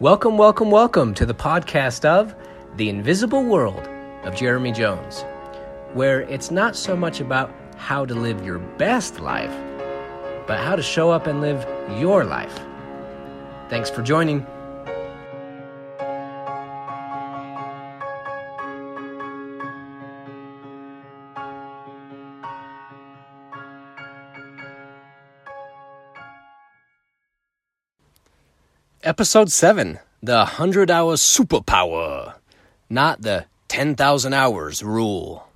Welcome, welcome, welcome to the podcast of The Invisible World of Jeremy Jones, where it's not so much about how to live your best life, but how to show up and live your life. Thanks for joining. Episode 7 The 100 Hour Superpower, not the 10,000 Hours Rule.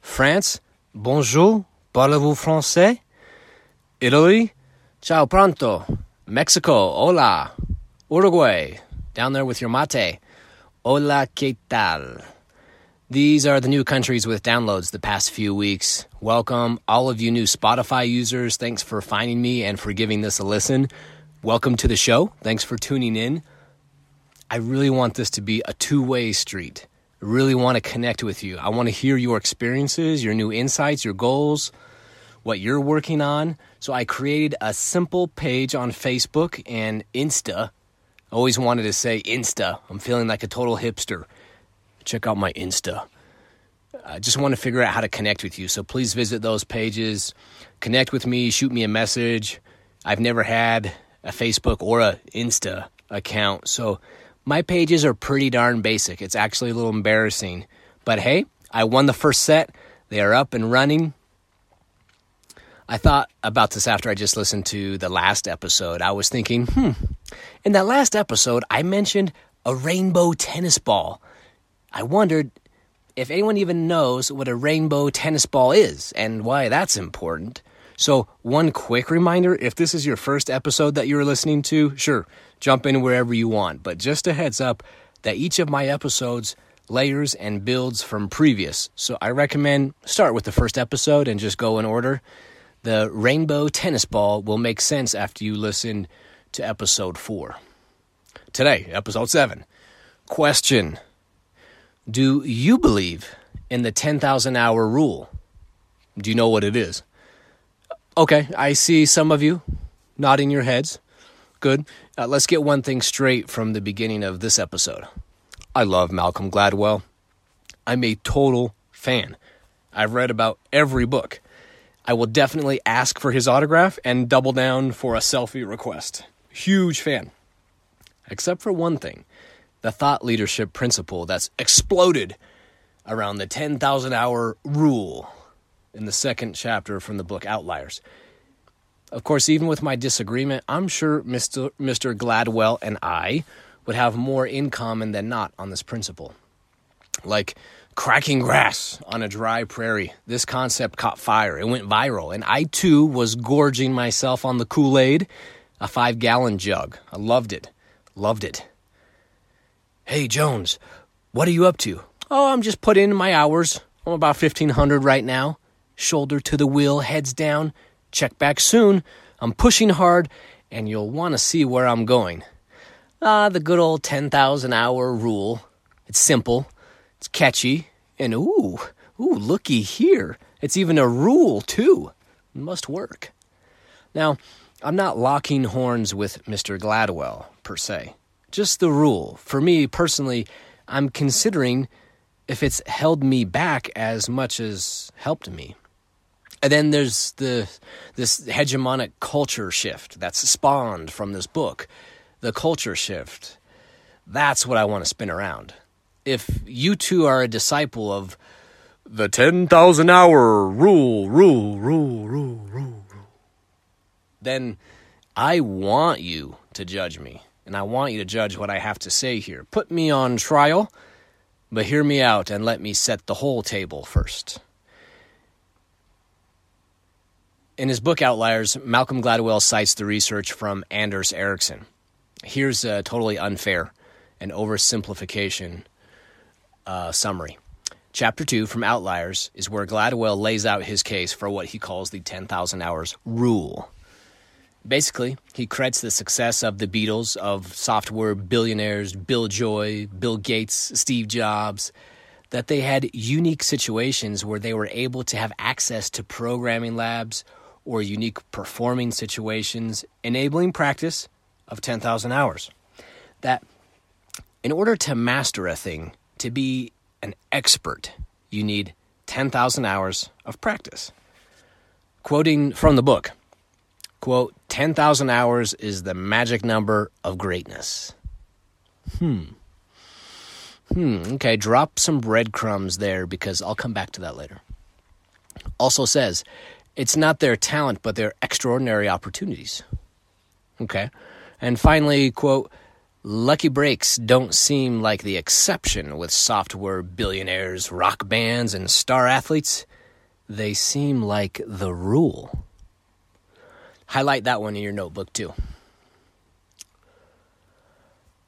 France, bonjour, parlez-vous français? Italy, ciao pronto. Mexico, hola. Uruguay, down there with your mate. Hola, ¿qué tal? These are the new countries with downloads the past few weeks. Welcome, all of you new Spotify users. Thanks for finding me and for giving this a listen. Welcome to the show. Thanks for tuning in. I really want this to be a two way street. I really want to connect with you. I want to hear your experiences, your new insights, your goals, what you're working on. So I created a simple page on Facebook and Insta. I always wanted to say Insta. I'm feeling like a total hipster. Check out my Insta. I just want to figure out how to connect with you. So please visit those pages, connect with me, shoot me a message. I've never had a Facebook or a Insta account. So my pages are pretty darn basic. It's actually a little embarrassing. But hey, I won the first set. They are up and running. I thought about this after I just listened to the last episode. I was thinking, hmm, in that last episode, I mentioned a rainbow tennis ball. I wondered if anyone even knows what a rainbow tennis ball is and why that's important. So, one quick reminder if this is your first episode that you're listening to, sure, jump in wherever you want. But just a heads up that each of my episodes layers and builds from previous. So, I recommend start with the first episode and just go in order. The rainbow tennis ball will make sense after you listen to episode 4. Today, episode 7. Question Do you believe in the 10,000 hour rule? Do you know what it is? Okay, I see some of you nodding your heads. Good. Uh, let's get one thing straight from the beginning of this episode. I love Malcolm Gladwell. I'm a total fan. I've read about every book. I will definitely ask for his autograph and double down for a selfie request. Huge fan. Except for one thing the thought leadership principle that's exploded around the 10,000 hour rule in the second chapter from the book Outliers. Of course, even with my disagreement, I'm sure Mr. Mr. Gladwell and I would have more in common than not on this principle. Like cracking grass on a dry prairie. This concept caught fire. It went viral, and I too was gorging myself on the Kool Aid, a five gallon jug. I loved it. Loved it. Hey, Jones, what are you up to? Oh, I'm just putting in my hours. I'm about 1500 right now shoulder to the wheel, heads down. Check back soon. I'm pushing hard, and you'll want to see where I'm going. Ah, the good old 10,000 hour rule. It's simple, it's catchy, and ooh, ooh, looky here. It's even a rule, too. It must work. Now, I'm not locking horns with Mr. Gladwell, per se. Just the rule. For me personally, I'm considering if it's held me back as much as helped me. And then there's the this hegemonic culture shift that's spawned from this book. The culture shift. That's what I want to spin around. If you two are a disciple of the 10,000 hour rule, rule, rule, rule, rule, rule, then I want you to judge me. And I want you to judge what I have to say here. Put me on trial, but hear me out and let me set the whole table first. In his book Outliers, Malcolm Gladwell cites the research from Anders Ericsson. Here's a totally unfair and oversimplification uh, summary. Chapter 2 from Outliers is where Gladwell lays out his case for what he calls the 10,000 hours rule. Basically, he credits the success of the Beatles, of software billionaires Bill Joy, Bill Gates, Steve Jobs, that they had unique situations where they were able to have access to programming labs or unique performing situations, enabling practice of 10,000 hours. That In order to master a thing, to be an expert, you need 10,000 hours of practice. Quoting from the book, quote, 10,000 hours is the magic number of greatness. Hmm. Hmm, okay, drop some breadcrumbs there because I'll come back to that later. Also says, it's not their talent, but their extraordinary opportunities. Okay. And finally, quote, lucky breaks don't seem like the exception with software billionaires, rock bands, and star athletes. They seem like the rule. Highlight that one in your notebook too.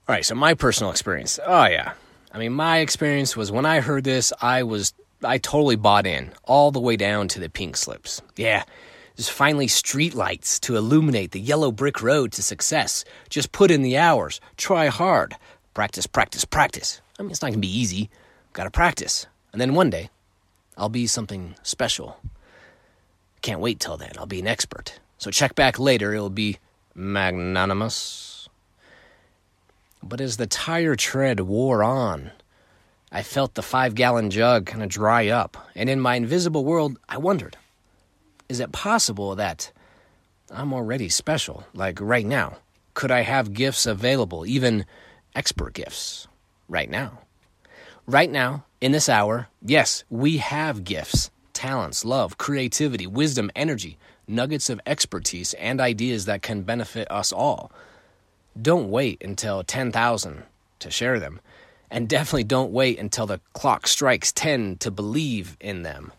All right, so my personal experience. Oh, yeah. I mean, my experience was when I heard this, I was, I totally bought in, all the way down to the pink slips. Yeah, there's finally street lights to illuminate the yellow brick road to success. Just put in the hours, try hard, practice, practice, practice. I mean, it's not gonna be easy. Gotta practice. And then one day, I'll be something special. Can't wait till then. I'll be an expert. So check back later, it'll be magnanimous. But as the tire tread wore on, I felt the five gallon jug kind of dry up, and in my invisible world, I wondered is it possible that I'm already special? Like right now? Could I have gifts available, even expert gifts, right now? Right now, in this hour, yes, we have gifts, talents, love, creativity, wisdom, energy, nuggets of expertise, and ideas that can benefit us all. Don't wait until 10,000 to share them. And definitely don't wait until the clock strikes 10 to believe in them.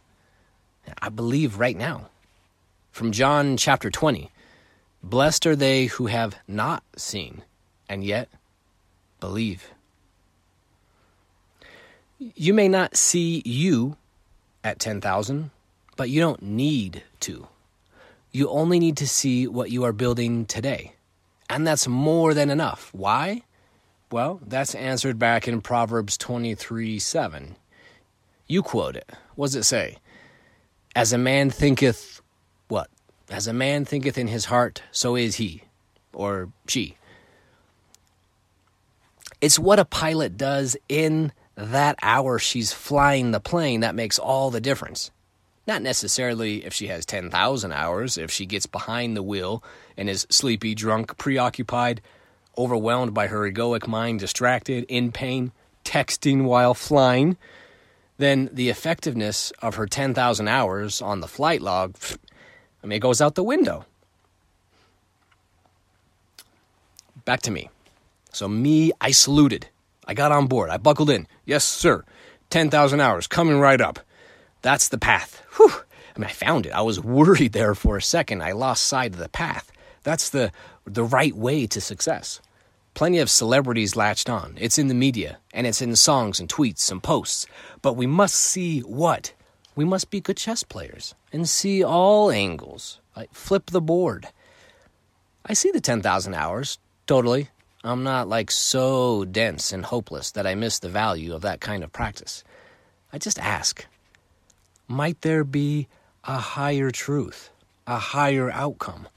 I believe right now. From John chapter 20 Blessed are they who have not seen and yet believe. You may not see you at 10,000, but you don't need to. You only need to see what you are building today. And that's more than enough. Why? Well, that's answered back in Proverbs 23 7. You quote it. What does it say? As a man thinketh, what? As a man thinketh in his heart, so is he, or she. It's what a pilot does in that hour she's flying the plane that makes all the difference. Not necessarily if she has 10,000 hours, if she gets behind the wheel and is sleepy, drunk, preoccupied, overwhelmed by her egoic mind, distracted, in pain, texting while flying, then the effectiveness of her 10,000 hours on the flight log, I mean, it goes out the window. Back to me. So, me, I saluted. I got on board. I buckled in. Yes, sir. 10,000 hours coming right up. That's the path. Whew. I mean, I found it. I was worried there for a second. I lost sight of the path. That's the, the right way to success. Plenty of celebrities latched on. It's in the media, and it's in songs and tweets and posts. But we must see what? We must be good chess players and see all angles. Like flip the board. I see the 10,000 hours, totally. I'm not like so dense and hopeless that I miss the value of that kind of practice. I just ask might there be a higher truth, a higher outcome?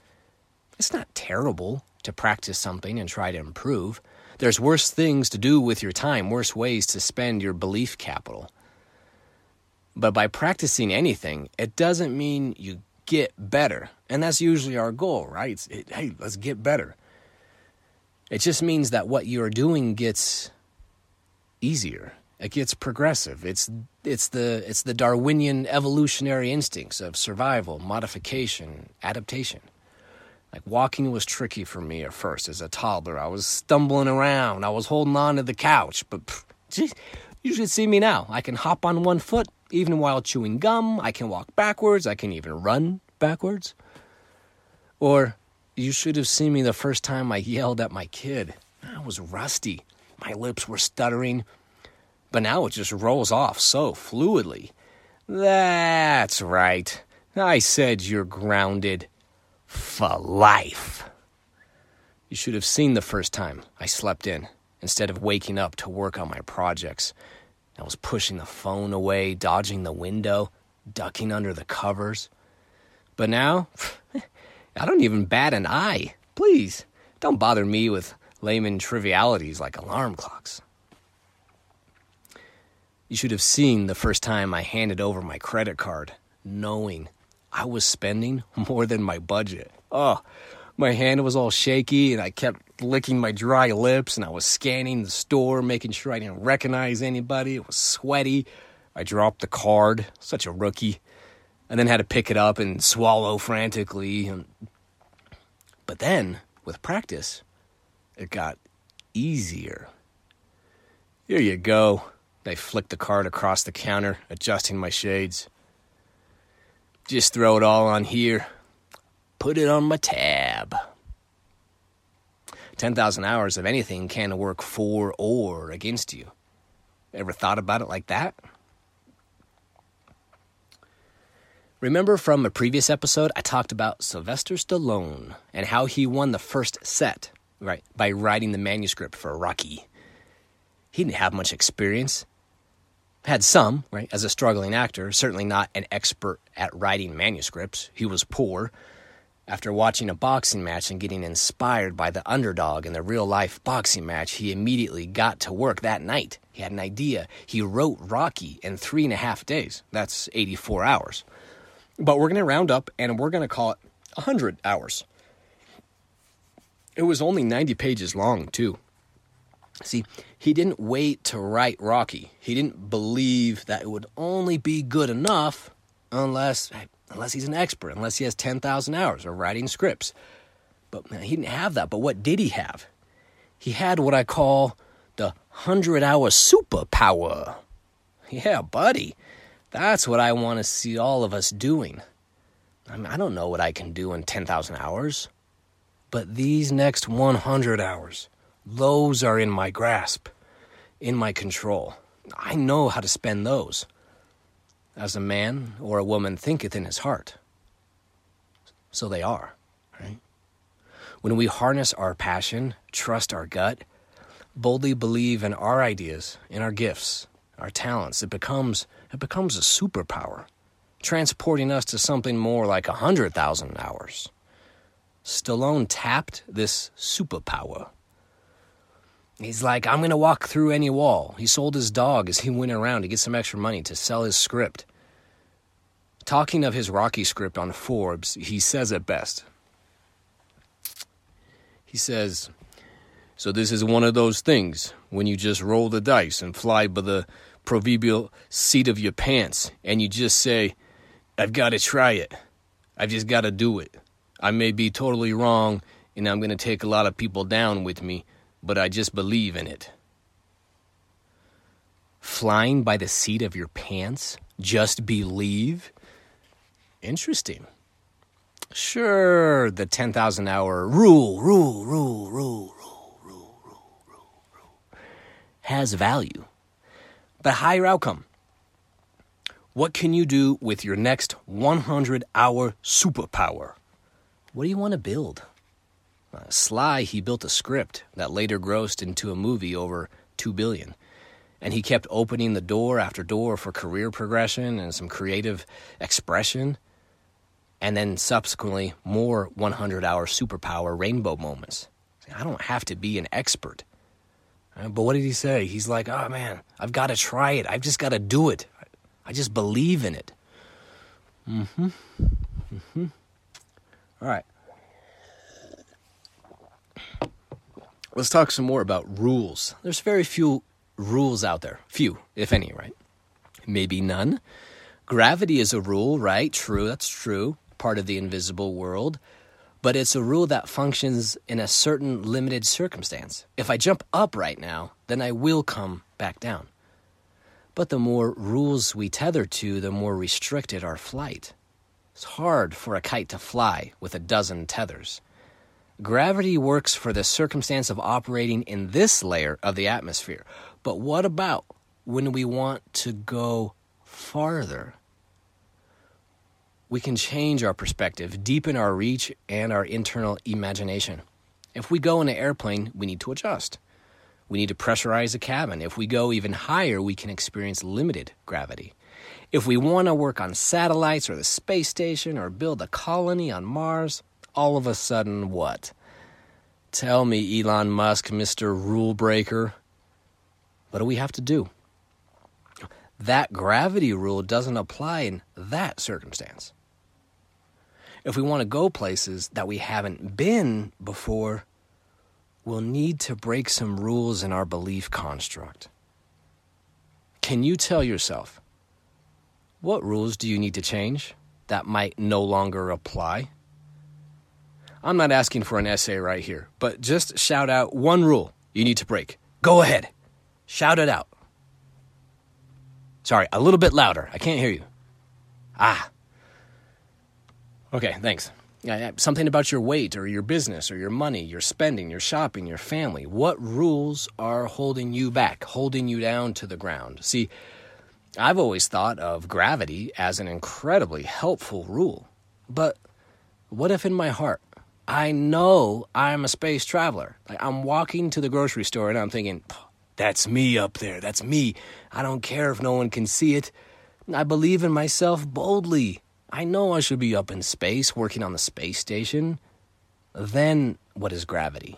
It's not terrible to practice something and try to improve. There's worse things to do with your time, worse ways to spend your belief capital. But by practicing anything, it doesn't mean you get better. And that's usually our goal, right? It, hey, let's get better. It just means that what you're doing gets easier it gets progressive. It's it's the it's the Darwinian evolutionary instincts of survival, modification, adaptation. Like walking was tricky for me at first as a toddler. I was stumbling around. I was holding on to the couch, but pff, you should see me now. I can hop on one foot even while chewing gum. I can walk backwards. I can even run backwards. Or you should have seen me the first time I yelled at my kid. I was rusty. My lips were stuttering. But now it just rolls off so fluidly. That's right. I said you're grounded for life. You should have seen the first time I slept in instead of waking up to work on my projects. I was pushing the phone away, dodging the window, ducking under the covers. But now, I don't even bat an eye. Please, don't bother me with layman trivialities like alarm clocks. You should have seen the first time I handed over my credit card, knowing I was spending more than my budget. Oh, my hand was all shaky and I kept licking my dry lips and I was scanning the store, making sure I didn't recognize anybody. It was sweaty. I dropped the card, such a rookie, and then had to pick it up and swallow frantically. And... But then, with practice, it got easier. Here you go. I flicked the card across the counter, adjusting my shades. Just throw it all on here. Put it on my tab. 10,000 hours of anything can work for or against you. Ever thought about it like that? Remember from a previous episode, I talked about Sylvester Stallone and how he won the first set, right, by writing the manuscript for Rocky. He didn't have much experience. Had some, right, as a struggling actor, certainly not an expert at writing manuscripts. He was poor. After watching a boxing match and getting inspired by the underdog in the real life boxing match, he immediately got to work that night. He had an idea. He wrote Rocky in three and a half days. That's 84 hours. But we're going to round up and we're going to call it 100 hours. It was only 90 pages long, too. See, he didn't wait to write Rocky. He didn't believe that it would only be good enough unless unless he's an expert, unless he has 10,000 hours of writing scripts. But he didn't have that. But what did he have? He had what I call the 100-hour superpower. Yeah, buddy. That's what I want to see all of us doing. I mean, I don't know what I can do in 10,000 hours, but these next 100 hours, those are in my grasp, in my control. I know how to spend those. As a man or a woman thinketh in his heart, so they are, right? When we harness our passion, trust our gut, boldly believe in our ideas, in our gifts, our talents, it becomes it becomes a superpower, transporting us to something more like a hundred thousand hours. Stallone tapped this superpower. He's like, I'm going to walk through any wall. He sold his dog as he went around to get some extra money to sell his script. Talking of his Rocky script on Forbes, he says it best. He says, So this is one of those things when you just roll the dice and fly by the proverbial seat of your pants and you just say, I've got to try it. I've just got to do it. I may be totally wrong and I'm going to take a lot of people down with me, but I just believe in it. Flying by the seat of your pants? Just believe? Interesting. Sure, the 10,000 hour rule, rule, rule, rule, rule, rule, rule, rule, rule has value but higher outcome. What can you do with your next 100 hour superpower? What do you want to build? Sly, he built a script that later grossed into a movie over 2 billion. And he kept opening the door after door for career progression and some creative expression. And then subsequently, more 100 hour superpower rainbow moments. I don't have to be an expert. Uh, but what did he say? He's like, oh man, I've got to try it. I've just got to do it. I just believe in it. Mm hmm. Mm hmm. All right. Let's talk some more about rules. There's very few rules out there. Few, if any, right? Maybe none. Gravity is a rule, right? True, that's true. Part of the invisible world but it's a rule that functions in a certain limited circumstance. If I jump up right now, then I will come back down. But the more rules we tether to, the more restricted our flight. It's hard for a kite to fly with a dozen tethers. Gravity works for the circumstance of operating in this layer of the atmosphere. But what about when we want to go farther? we can change our perspective, deepen our reach, and our internal imagination. If we go in an airplane, we need to adjust. We need to pressurize the cabin. If we go even higher, we can experience limited gravity. If we want to work on satellites or the space station or build a colony on Mars, all of a sudden, what? Tell me, Elon Musk, Mr. Rule Breaker. What do we have to do? that gravity rule doesn't apply in that circumstance. If we want to go places that we haven't been before, we'll need to break some rules in our belief construct. Can you tell yourself what rules do you need to change that might no longer apply? I'm not asking for an essay right here, but just shout out one rule you need to break. Go ahead, shout it out. Sorry, a little bit louder. I can't hear you. Ah. Okay, thanks. Yeah, something about your weight or your business or your money, your spending, your shopping, your family. What rules are holding you back, holding you down to the ground? See, I've always thought of gravity as an incredibly helpful rule. But what if in my heart, I know I'm a space traveler? Like I'm walking to the grocery store and I'm thinking, that's me up there. That's me. I don't care if no one can see it. I believe in myself boldly. I know I should be up in space working on the space station. Then what is gravity?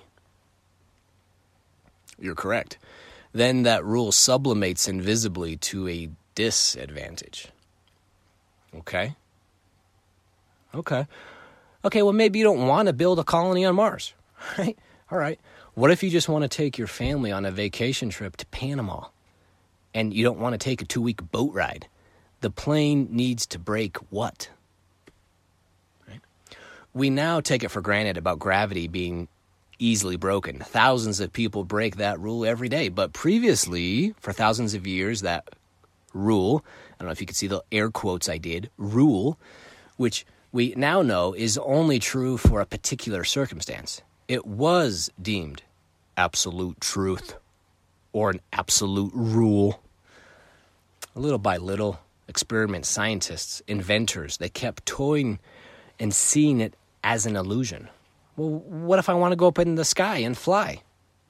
You're correct. Then that rule sublimates invisibly to a disadvantage. Okay? Okay. Okay, well, maybe you don't want to build a colony on Mars, right? All right. What if you just want to take your family on a vacation trip to Panama and you don't want to take a two week boat ride? The plane needs to break what? Right? We now take it for granted about gravity being easily broken. Thousands of people break that rule every day. But previously, for thousands of years, that rule, I don't know if you can see the air quotes I did, rule, which we now know is only true for a particular circumstance it was deemed absolute truth or an absolute rule. Little by little, experiment scientists, inventors, they kept toying and seeing it as an illusion. Well, what if I want to go up in the sky and fly?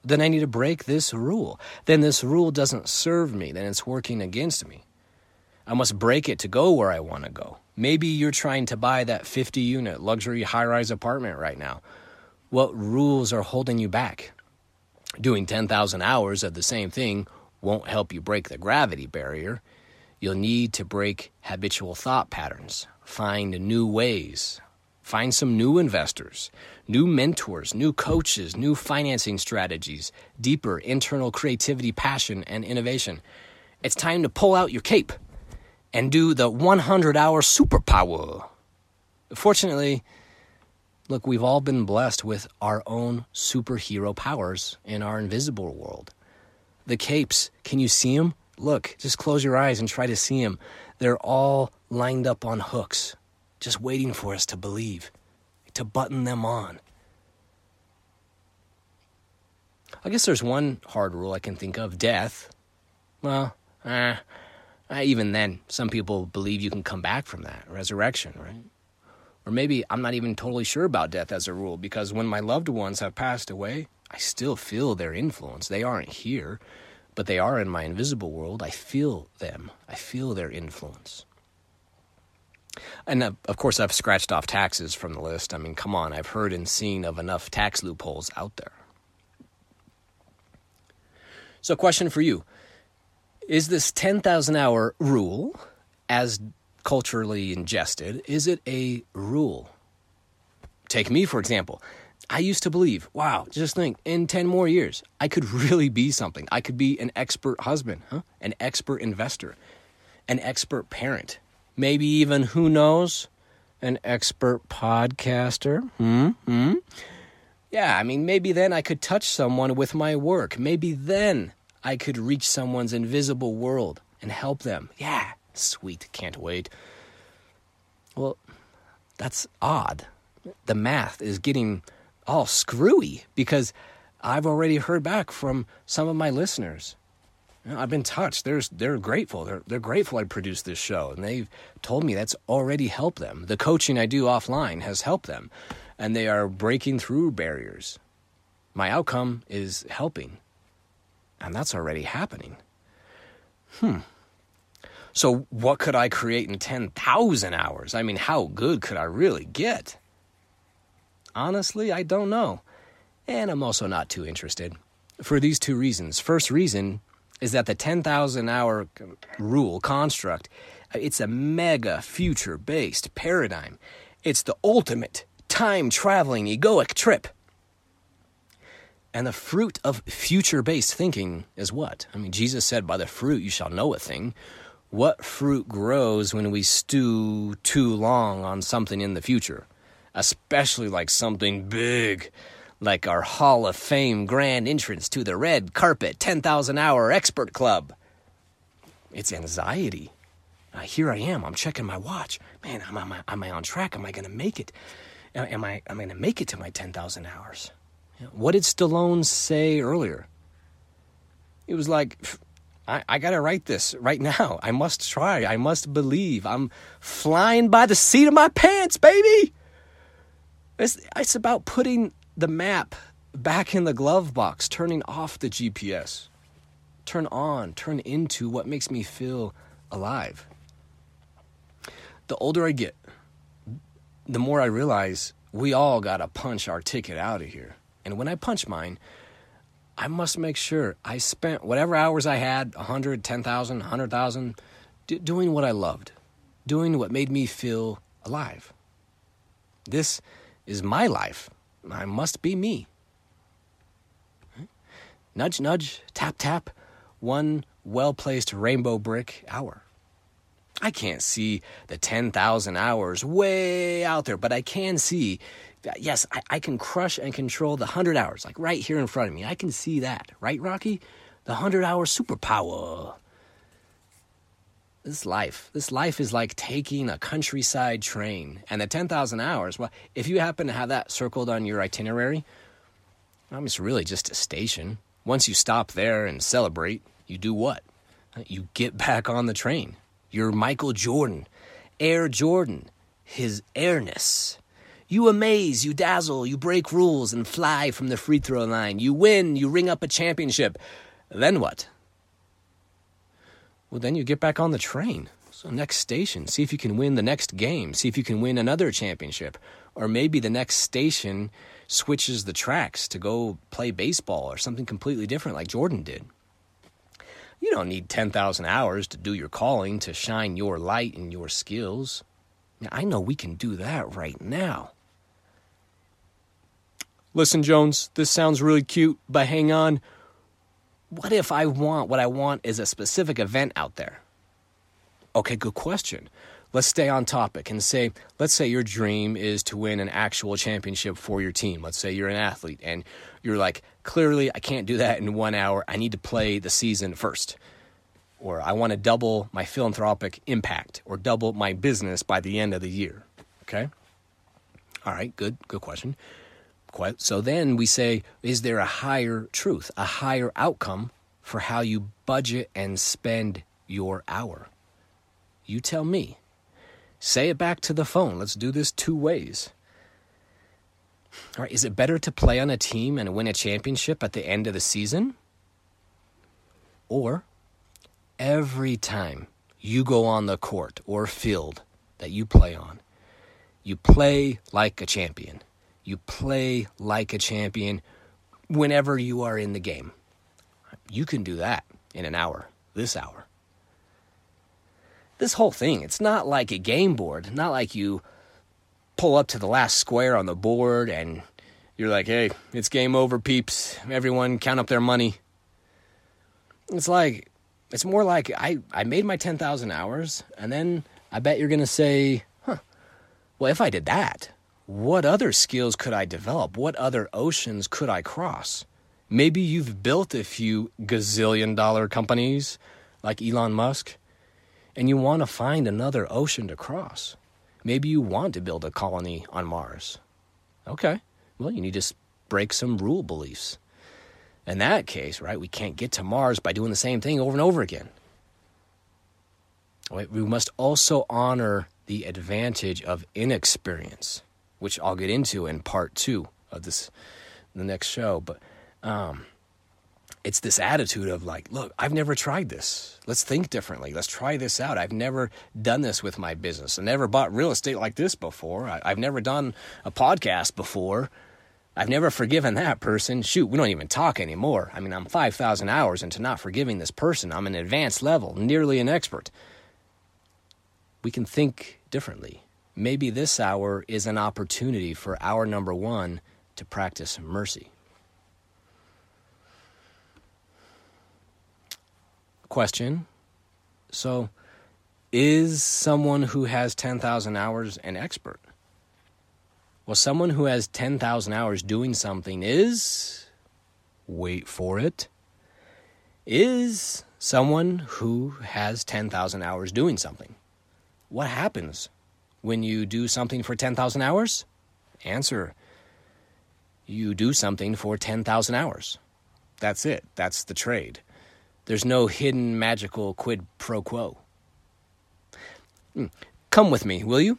Then I need to break this rule. Then this rule doesn't serve me, then it's working against me. I must break it to go where I want to go. Maybe you're trying to buy that 50 unit luxury high rise apartment right now. What rules are holding you back? Doing 10,000 hours of the same thing won't help you break the gravity barrier. You'll need to break habitual thought patterns, find new ways, find some new investors, new mentors, new coaches, new financing strategies, deeper internal creativity, passion, and innovation. It's time to pull out your cape and do the 100 hour superpower. Fortunately, Look, we've all been blessed with our own superhero powers in our invisible world. The capes, can you see them? Look, just close your eyes and try to see them. They're all lined up on hooks, just waiting for us to believe, to button them on. I guess there's one hard rule I can think of death. Well, eh, Uh, even then, some people believe you can come back from that resurrection, right? Or maybe I'm not even totally sure about death as a rule because when my loved ones have passed away, I still feel their influence. They aren't here, but they are in my invisible world. I feel them, I feel their influence. And uh, of course, I've scratched off taxes from the list. I mean, come on, I've heard and seen of enough tax loopholes out there. So, question for you Is this 10,000 hour rule as culturally ingested? Is it a rule? Take me, for example. I used to believe, wow, just think, in 10 more years, I could really be something. I could be an expert husband, huh? an expert investor, an expert parent, maybe even, who knows, an expert podcaster. Hmm? Hmm? Yeah, I mean, maybe then I could touch someone with my work. Maybe then I could reach someone's invisible world and help them. Yeah, Sweet, can't wait. Well, that's odd. The math is getting all screwy because I've already heard back from some of my listeners. You know, I've been touched. They're, they're grateful. They're, they're grateful I produced this show. And they've told me that's already helped them. The coaching I do offline has helped them. And they are breaking through barriers. My outcome is helping. And that's already happening. Hmm. So, what could I create in 10,000 hours? I mean, how good could I really get? Honestly, I don't know. And I'm also not too interested. For these two reasons. First reason, is that the 10,000 hour rule construct, it's a mega future based paradigm. It's the ultimate time traveling egoic trip. And the fruit of future based thinking is what? I mean, Jesus said, By the fruit you shall know a thing. What fruit grows when we stew too long on something in the future? Especially like something big, like our Hall of Fame grand entrance to the red carpet 10,000 hour expert club. It's anxiety. Uh, here I am. I'm checking my watch. Man, am I, am I on track? Am I going to make it? Am I, am I going to make it to my 10,000 hours? What did Stallone say earlier? It was like, I, I got to write this right now. I must try. I must believe. I'm flying by the seat of my pants, baby. It's, it's about putting the map back in the glove box, turning off the GPS. Turn on, turn into what makes me feel alive. The older I get, the more I realize we all got to punch our ticket out of here. And when I punch mine, I must make sure I spent whatever hours I had 100, 10,000, 100,000 d- doing what I loved, doing what made me feel alive. This is my life. I must be me. Nudge, nudge, tap, tap, one well placed rainbow brick hour. I can't see the 10,000 hours way out there, but I can see yes, I, I, can crush and control the 100 hours, like right here in front of me. I can see that, right, Rocky? The 100 hour superpower. This life, this life is like taking a countryside train. And the 10,000 hours, well, if you happen to have that circled on your itinerary, well, it's really just a station. Once you stop there and celebrate, you do what? You get back on the train. You're Michael Jordan, Air Jordan, his airness. You amaze, you dazzle, you break rules and fly from the free throw line. You win, you ring up a championship. Then what? Well, then you get back on the train. So, next station, see if you can win the next game. See if you can win another championship. Or maybe the next station switches the tracks to go play baseball or something completely different like Jordan did. You don't need 10,000 hours to do your calling, to shine your light and your skills. Now, I know we can do that right now. Listen, Jones, this sounds really cute, but hang on. What if I want what I want is a specific event out there? Okay, good question. Let's stay on topic and say, let's say your dream is to win an actual championship for your team. Let's say you're an athlete and you're like, clearly, I can't do that in one hour. I need to play the season first. Or I want to double my philanthropic impact or double my business by the end of the year. Okay? All right, good, good question. So then we say, is there a higher truth, a higher outcome for how you budget and spend your hour? You tell me. Say it back to the phone. Let's do this two ways. All right, is it better to play on a team and win a championship at the end of the season? Or every time you go on the court or field that you play on, you play like a champion. You play like a champion whenever you are in the game. You can do that in an hour, this hour. This whole thing, it's not like a game board, not like you pull up to the last square on the board and you're like, hey, it's game over, peeps. Everyone count up their money. It's like, it's more like I, I made my 10,000 hours, and then I bet you're going to say, huh, well, if I did that, what other skills could I develop? What other oceans could I cross? Maybe you've built a few gazillion dollar companies like Elon Musk, and you want to find another ocean to cross. Maybe you want to build a colony on Mars. Okay, well, you need to break some rule beliefs. In that case, right, we can't get to Mars by doing the same thing over and over again. We must also honor the advantage of inexperience which I'll get into in part two of this, the next show. But um, it's this attitude of like, look, I've never tried this. Let's think differently. Let's try this out. I've never done this with my business. I never bought real estate like this before. I, I've never done a podcast before. I've never forgiven that person. Shoot, we don't even talk anymore. I mean, I'm 5,000 hours into not forgiving this person. I'm an advanced level, nearly an expert. We can think differently. Maybe this hour is an opportunity for hour number one to practice mercy. Question So, is someone who has 10,000 hours an expert? Well, someone who has 10,000 hours doing something is, wait for it, is someone who has 10,000 hours doing something. What happens when you do something for 10,000 hours? Answer You do something for 10,000 hours. That's it. That's the trade. There's no hidden magical quid pro quo. Hmm. Come with me, will you?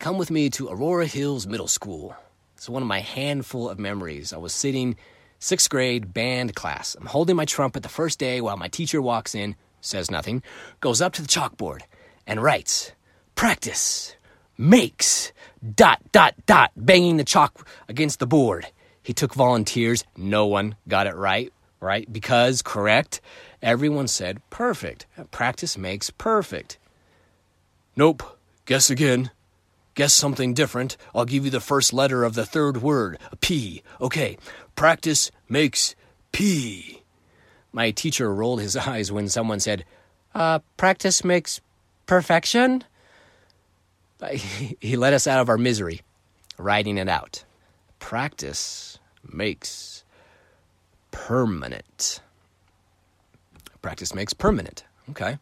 come with me to Aurora Hills Middle School. It's one of my handful of memories. I was sitting sixth grade band class. I'm holding my trumpet the first day while my teacher walks in, says nothing, goes up to the chalkboard and writes, practice, makes, dot, dot, dot, banging the chalk against the board. He took volunteers. No one got it right, right? Because, correct, everyone said perfect. Practice makes perfect. Nope, guess again. Guess something different. I'll give you the first letter of the third word, a P. Okay, practice makes P. My teacher rolled his eyes when someone said, uh, practice makes perfection? He let us out of our misery, writing it out. Practice makes permanent. Practice makes permanent. Okay.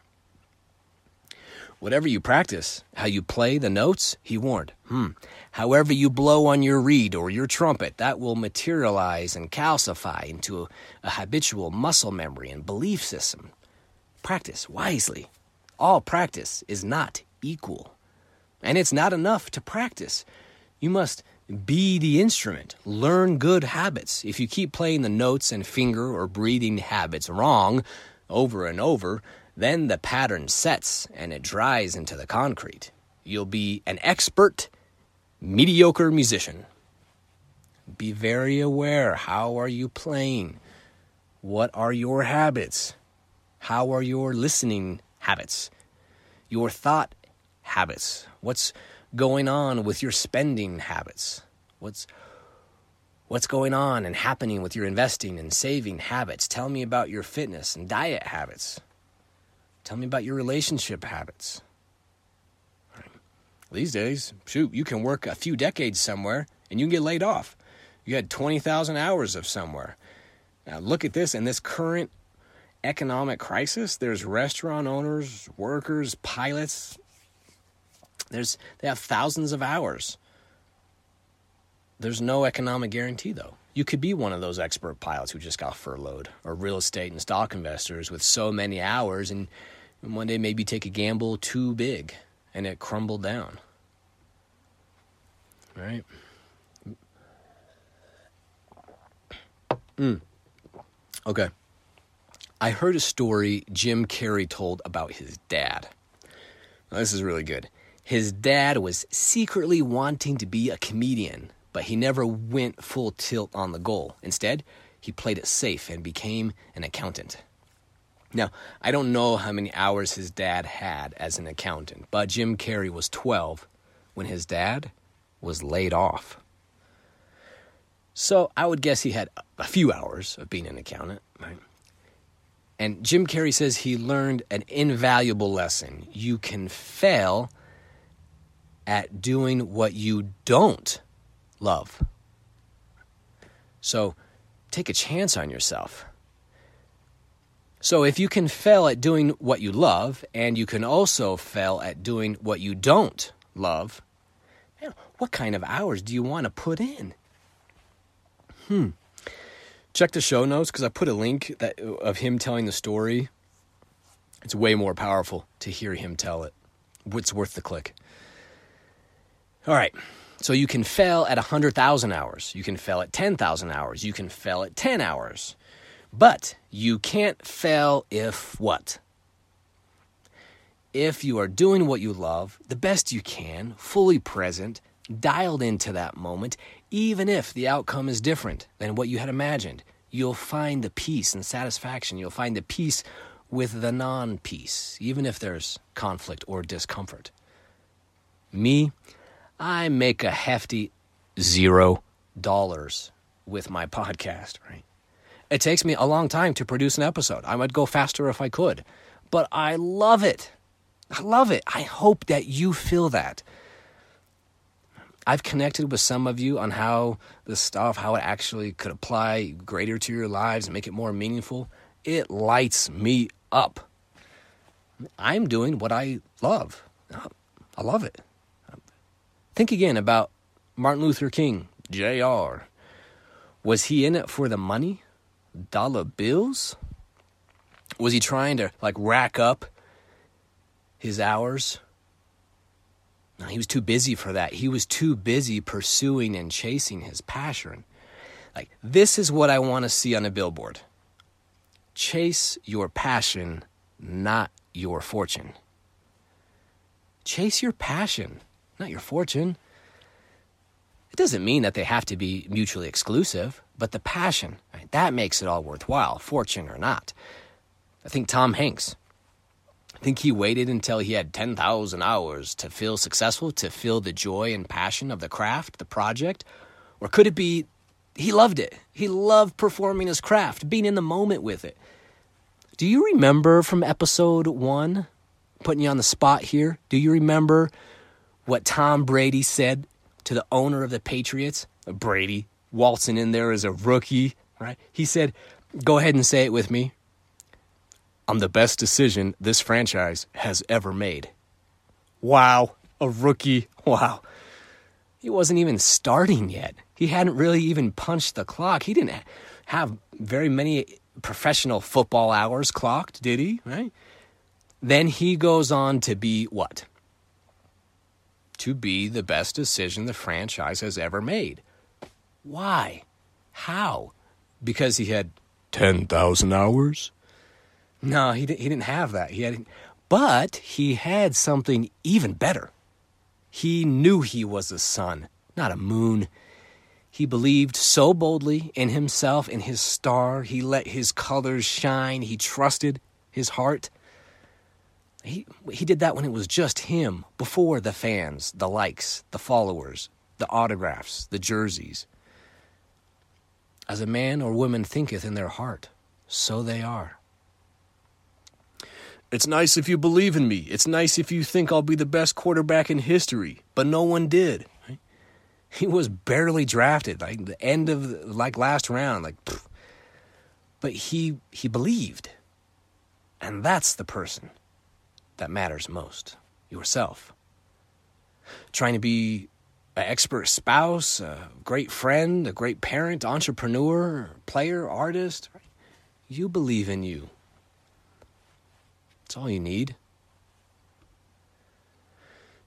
Whatever you practice, how you play the notes, he warned. Hmm. However you blow on your reed or your trumpet, that will materialize and calcify into a, a habitual muscle memory and belief system. Practice wisely. All practice is not equal. And it's not enough to practice. You must be the instrument. Learn good habits. If you keep playing the notes and finger or breathing habits wrong over and over, then the pattern sets and it dries into the concrete. You'll be an expert, mediocre musician. Be very aware. How are you playing? What are your habits? How are your listening habits? Your thought habits? What's going on with your spending habits? What's what's going on and happening with your investing and saving habits? Tell me about your fitness and diet habits. Tell me about your relationship habits. These days, shoot, you can work a few decades somewhere and you can get laid off. You had 20,000 hours of somewhere. Now, look at this in this current economic crisis, there's restaurant owners, workers, pilots. There's they have thousands of hours. There's no economic guarantee though. You could be one of those expert pilots who just got furloughed, or real estate and stock investors with so many hours, and, one day maybe take a gamble too big and it crumbled down. Right? Mm. Okay. I heard a story Jim Carrey told about his dad. Now, this is really good. His dad was secretly wanting to be a comedian but he never went full tilt on the goal. Instead, he played it safe and became an accountant. Now, I don't know how many hours his dad had as an accountant, but Jim Carrey was 12 when his dad was laid off. So I would guess he had a few hours of being an accountant, right? And Jim Carrey says he learned an invaluable lesson. You can fail at doing what you don't love. So take a chance on yourself. So if you can fail at doing what you love, and you can also fail at doing what you don't love, what kind of hours do you want to put in? Hmm. Check the show notes because I put a link that, of him telling the story. It's way more powerful to hear him tell it. It's worth the click. All right. So you can fail at 100,000 hours. You can fail at 10,000 hours. You can fail at 10 hours. But you can't fail if what? If you are doing what you love, the best you can, fully present, dialed into that moment, even if the outcome is different than what you had imagined, you'll find the peace and satisfaction. You'll find the peace with the non peace, even if there's conflict or discomfort. Me, I make a hefty zero dollars with my podcast, right? It takes me a long time to produce an episode. I would go faster if I could, but I love it. I love it. I hope that you feel that. I've connected with some of you on how the stuff, how it actually could apply greater to your lives and make it more meaningful. It lights me up. I'm doing what I love. I love it. Think again about Martin Luther King, Jr. Was he in it for the money? Dollar bills? Was he trying to like rack up his hours? No, he was too busy for that. He was too busy pursuing and chasing his passion. Like, this is what I want to see on a billboard. Chase your passion, not your fortune. Chase your passion, not your fortune. It doesn't mean that they have to be mutually exclusive, but the passion, right, that makes it all worthwhile, fortune or not. I think Tom Hanks, I think he waited until he had 10,000 hours to feel successful, to feel the joy and passion of the craft, the project. Or could it be he loved it? He loved performing his craft, being in the moment with it. Do you remember from episode one, putting you on the spot here? Do you remember what Tom Brady said to the owner of the Patriots? Brady waltzing in there as a rookie, right? He said, Go ahead and say it with me. I'm the best decision this franchise has ever made. Wow, a rookie. Wow. He wasn't even starting yet. He hadn't really even punched the clock. He didn't have very many professional football hours clocked, did he? Right? Then he goes on to be what? To be the best decision the franchise has ever made. Why? How? Because he had 10,000 hours? No, he didn't, he didn't have that. He had, but he had something even better. He knew he was a sun, not a moon. He believed so boldly in himself, in his star. He let his colors shine. He trusted his heart. He, he did that when it was just him, before the fans, the likes, the followers, the autographs, the jerseys. As a man or woman thinketh in their heart, so they are. It's nice if you believe in me. It's nice if you think I'll be the best quarterback in history, but no one did. He was barely drafted, like the end of the, like last round, like. But he he believed, and that's the person that matters most. Yourself. Trying to be an expert spouse, a great friend, a great parent, entrepreneur, player, artist. You believe in you. That's all you need.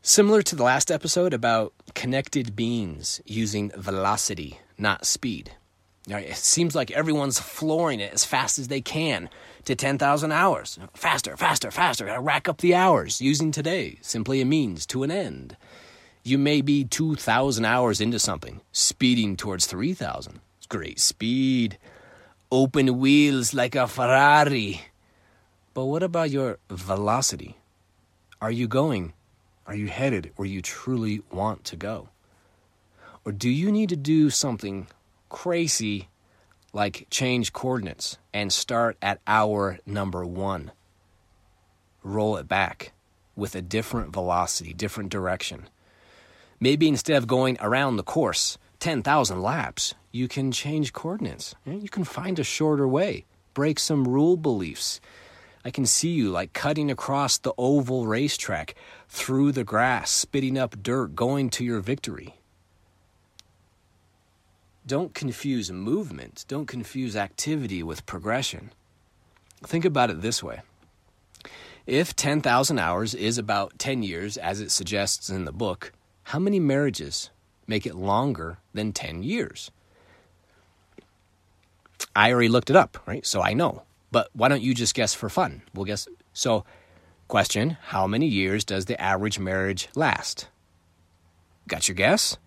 Similar to the last episode about connected beings using velocity, not speed. It seems like everyone's flooring it as fast as they can to 10,000 hours. Faster, faster, faster. Gotta rack up the hours. Using today simply a means to an end. You may be 2,000 hours into something, speeding towards 3,000. It's great speed. Open wheels like a Ferrari. But what about your velocity? Are you going? Are you headed where you truly want to go? Or do you need to do something crazy like change coordinates and start at hour number one? Roll it back with a different velocity, different direction. Maybe instead of going around the course 10,000 laps, you can change coordinates. You can find a shorter way, break some rule beliefs I can see you like cutting across the oval racetrack, through the grass, spitting up dirt, going to your victory. Don't confuse movement, don't confuse activity with progression. Think about it this way if 10,000 hours is about 10 years, as it suggests in the book, how many marriages make it longer than 10 years? I already looked it up, right? So I know. But why don't you just guess for fun? We'll guess. So, question How many years does the average marriage last? Got your guess?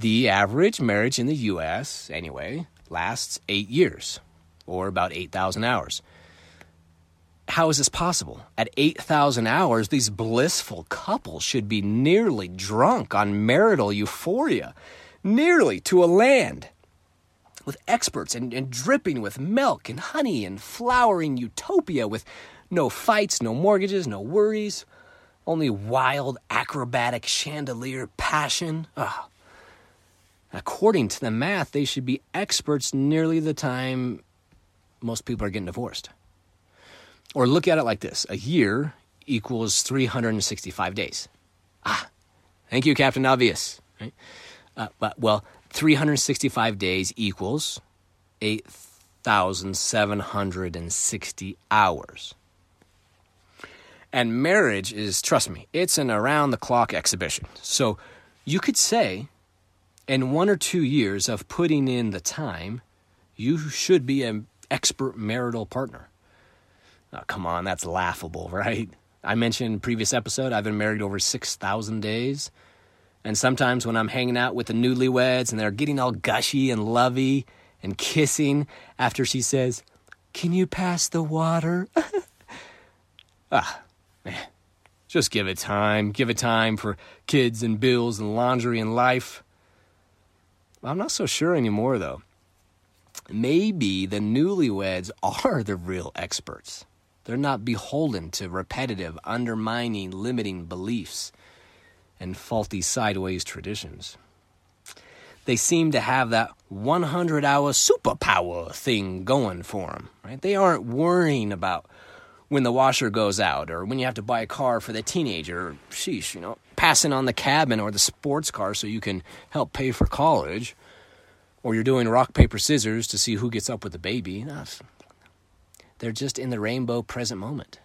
The average marriage in the US, anyway, lasts eight years, or about 8,000 hours. How is this possible? At 8,000 hours, these blissful couples should be nearly drunk on marital euphoria, nearly to a land with experts and, and dripping with milk and honey and flowering utopia with no fights, no mortgages, no worries, only wild acrobatic chandelier passion. Ugh. According to the math, they should be experts nearly the time most people are getting divorced. Or look at it like this a year equals 365 days. Ah, thank you, Captain Obvious. Right? Uh, but, well, 365 days equals 8,760 hours. And marriage is, trust me, it's an around the clock exhibition. So you could say, in one or two years of putting in the time, you should be an expert marital partner. Oh, come on, that's laughable, right? I mentioned in previous episode I've been married over 6,000 days. And sometimes when I'm hanging out with the newlyweds and they're getting all gushy and lovey and kissing after she says, Can you pass the water? ah, man. Just give it time. Give it time for kids and bills and laundry and life. I'm not so sure anymore, though. Maybe the newlyweds are the real experts. They're not beholden to repetitive, undermining, limiting beliefs and faulty sideways traditions. They seem to have that 100 hour superpower thing going for them, right? They aren't worrying about when the washer goes out or when you have to buy a car for the teenager, Or, sheesh, you know, passing on the cabin or the sports car so you can help pay for college, or you're doing rock, paper, scissors to see who gets up with the baby. No, they're just in the rainbow present moment.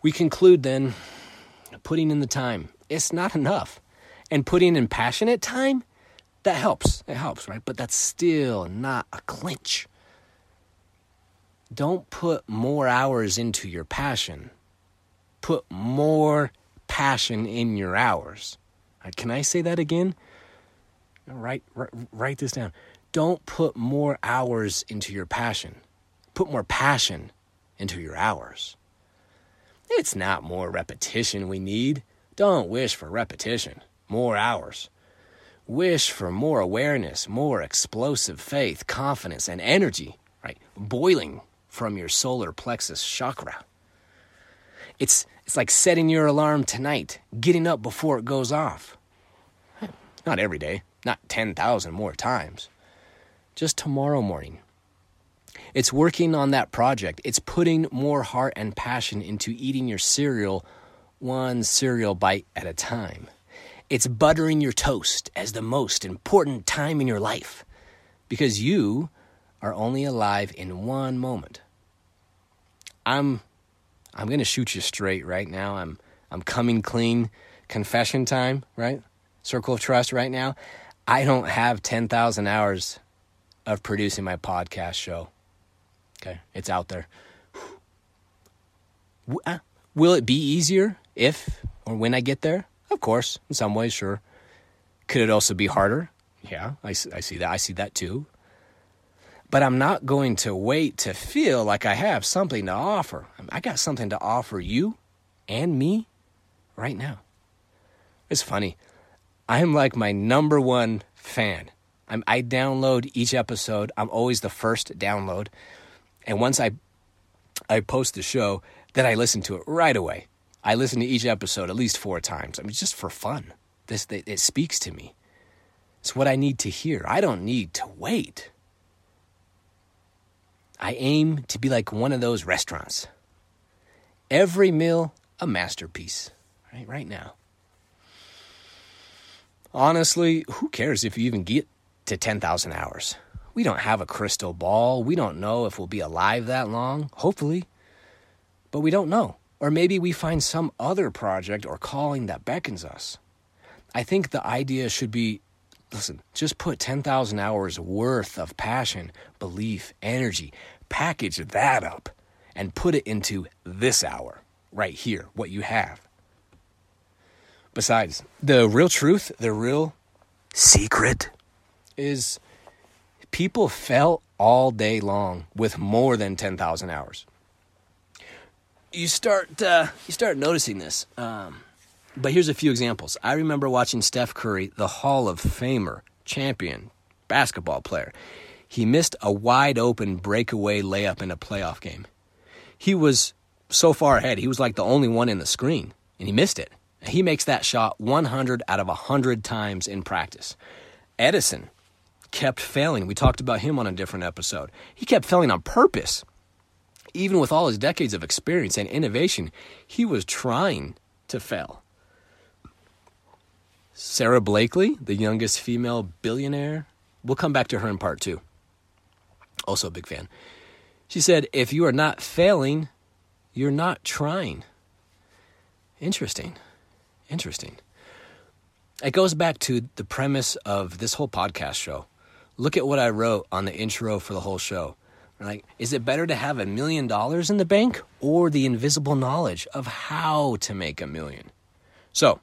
We conclude then putting in the time. It's not enough. And putting in passionate time, that helps. It helps, right? But that's still not a clinch. Don't put more hours into your passion. Put more passion in your hours. Right, can I say that again? Write, write, write this down. Don't put more hours into your passion. Put more passion into your hours. It's not more repetition we need. Don't wish for repetition, more hours. Wish for more awareness, more explosive faith, confidence, and energy, right? Boiling from your solar plexus chakra. It's, it's like setting your alarm tonight, getting up before it goes off. Not every day, not 10,000 more times just tomorrow morning. It's working on that project. It's putting more heart and passion into eating your cereal one cereal bite at a time. It's buttering your toast as the most important time in your life because you are only alive in one moment. I'm I'm going to shoot you straight right now. I'm I'm coming clean. Confession time, right? Circle of trust right now. I don't have 10,000 hours of producing my podcast show. Okay, it's out there. Uh, will it be easier if or when I get there? Of course, in some ways, sure. Could it also be harder? Yeah, I, I see that. I see that too. But I'm not going to wait to feel like I have something to offer. I got something to offer you and me right now. It's funny. I'm like my number one fan I'm, I download each episode. I'm always the first download, and once I I post the show, then I listen to it right away. I listen to each episode at least four times. I mean, just for fun. This it, it speaks to me. It's what I need to hear. I don't need to wait. I aim to be like one of those restaurants. Every meal a masterpiece. Right, right now. Honestly, who cares if you even get to 10,000 hours. We don't have a crystal ball. We don't know if we'll be alive that long, hopefully. But we don't know. Or maybe we find some other project or calling that beckons us. I think the idea should be listen, just put 10,000 hours worth of passion, belief, energy, package that up, and put it into this hour right here, what you have. Besides, the real truth, the real secret is people fail all day long with more than 10,000 hours. You start uh, you start noticing this. Um, but here's a few examples. I remember watching Steph Curry, the Hall of Famer, champion basketball player. He missed a wide open breakaway layup in a playoff game. He was so far ahead, he was like the only one in the screen, and he missed it. He makes that shot 100 out of 100 times in practice. Edison kept failing. We talked about him on a different episode. He kept failing on purpose. Even with all his decades of experience and innovation, he was trying to fail. Sara Blakely, the youngest female billionaire, we'll come back to her in part two. Also a big fan. She said, If you are not failing, you're not trying. Interesting. Interesting. It goes back to the premise of this whole podcast show. Look at what I wrote on the intro for the whole show. Like, is it better to have a million dollars in the bank or the invisible knowledge of how to make a million? So,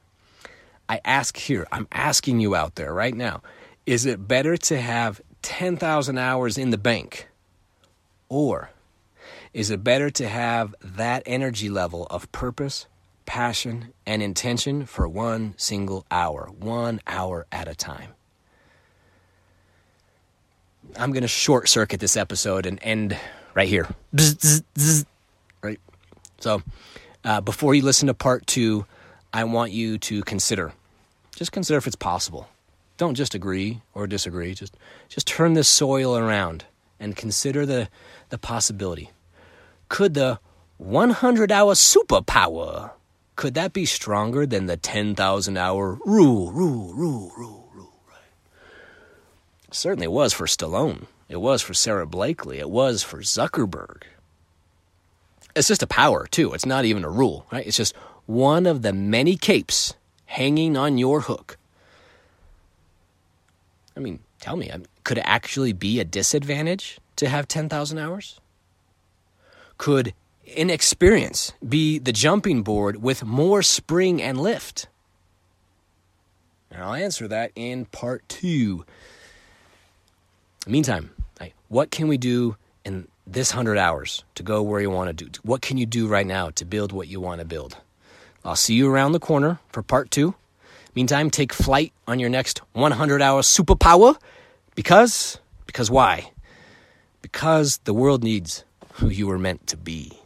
I ask here, I'm asking you out there right now, is it better to have 10,000 hours in the bank or is it better to have that energy level of purpose, passion, and intention for one single hour, one hour at a time? I'm going to short circuit this episode and end right here. Right? So, uh, before you listen to part two, I want you to consider just consider if it's possible. Don't just agree or disagree. Just, just turn this soil around and consider the, the possibility. Could the 100 hour superpower, could that be stronger than the 10,000 hour rule, rule, rule, rule, rule, right? Certainly it was for Stallone. It was for Sara Blakely. It was for Zuckerberg. It's just a power, too. It's not even a rule, right? It's just one of the many capes hanging on your hook. I mean, tell me, um, could it actually be a disadvantage to have 10,000 hours? Could inexperience be the jumping board with more spring and lift? And I'll answer that in part two. Meantime, what can we do in this 100 hours to go where you want to do? What can you do right now to build what you want to build? I'll see you around the corner for part two. Meantime, take flight on your next 100 hour superpower. Because, because why? Because the world needs who you were meant to be.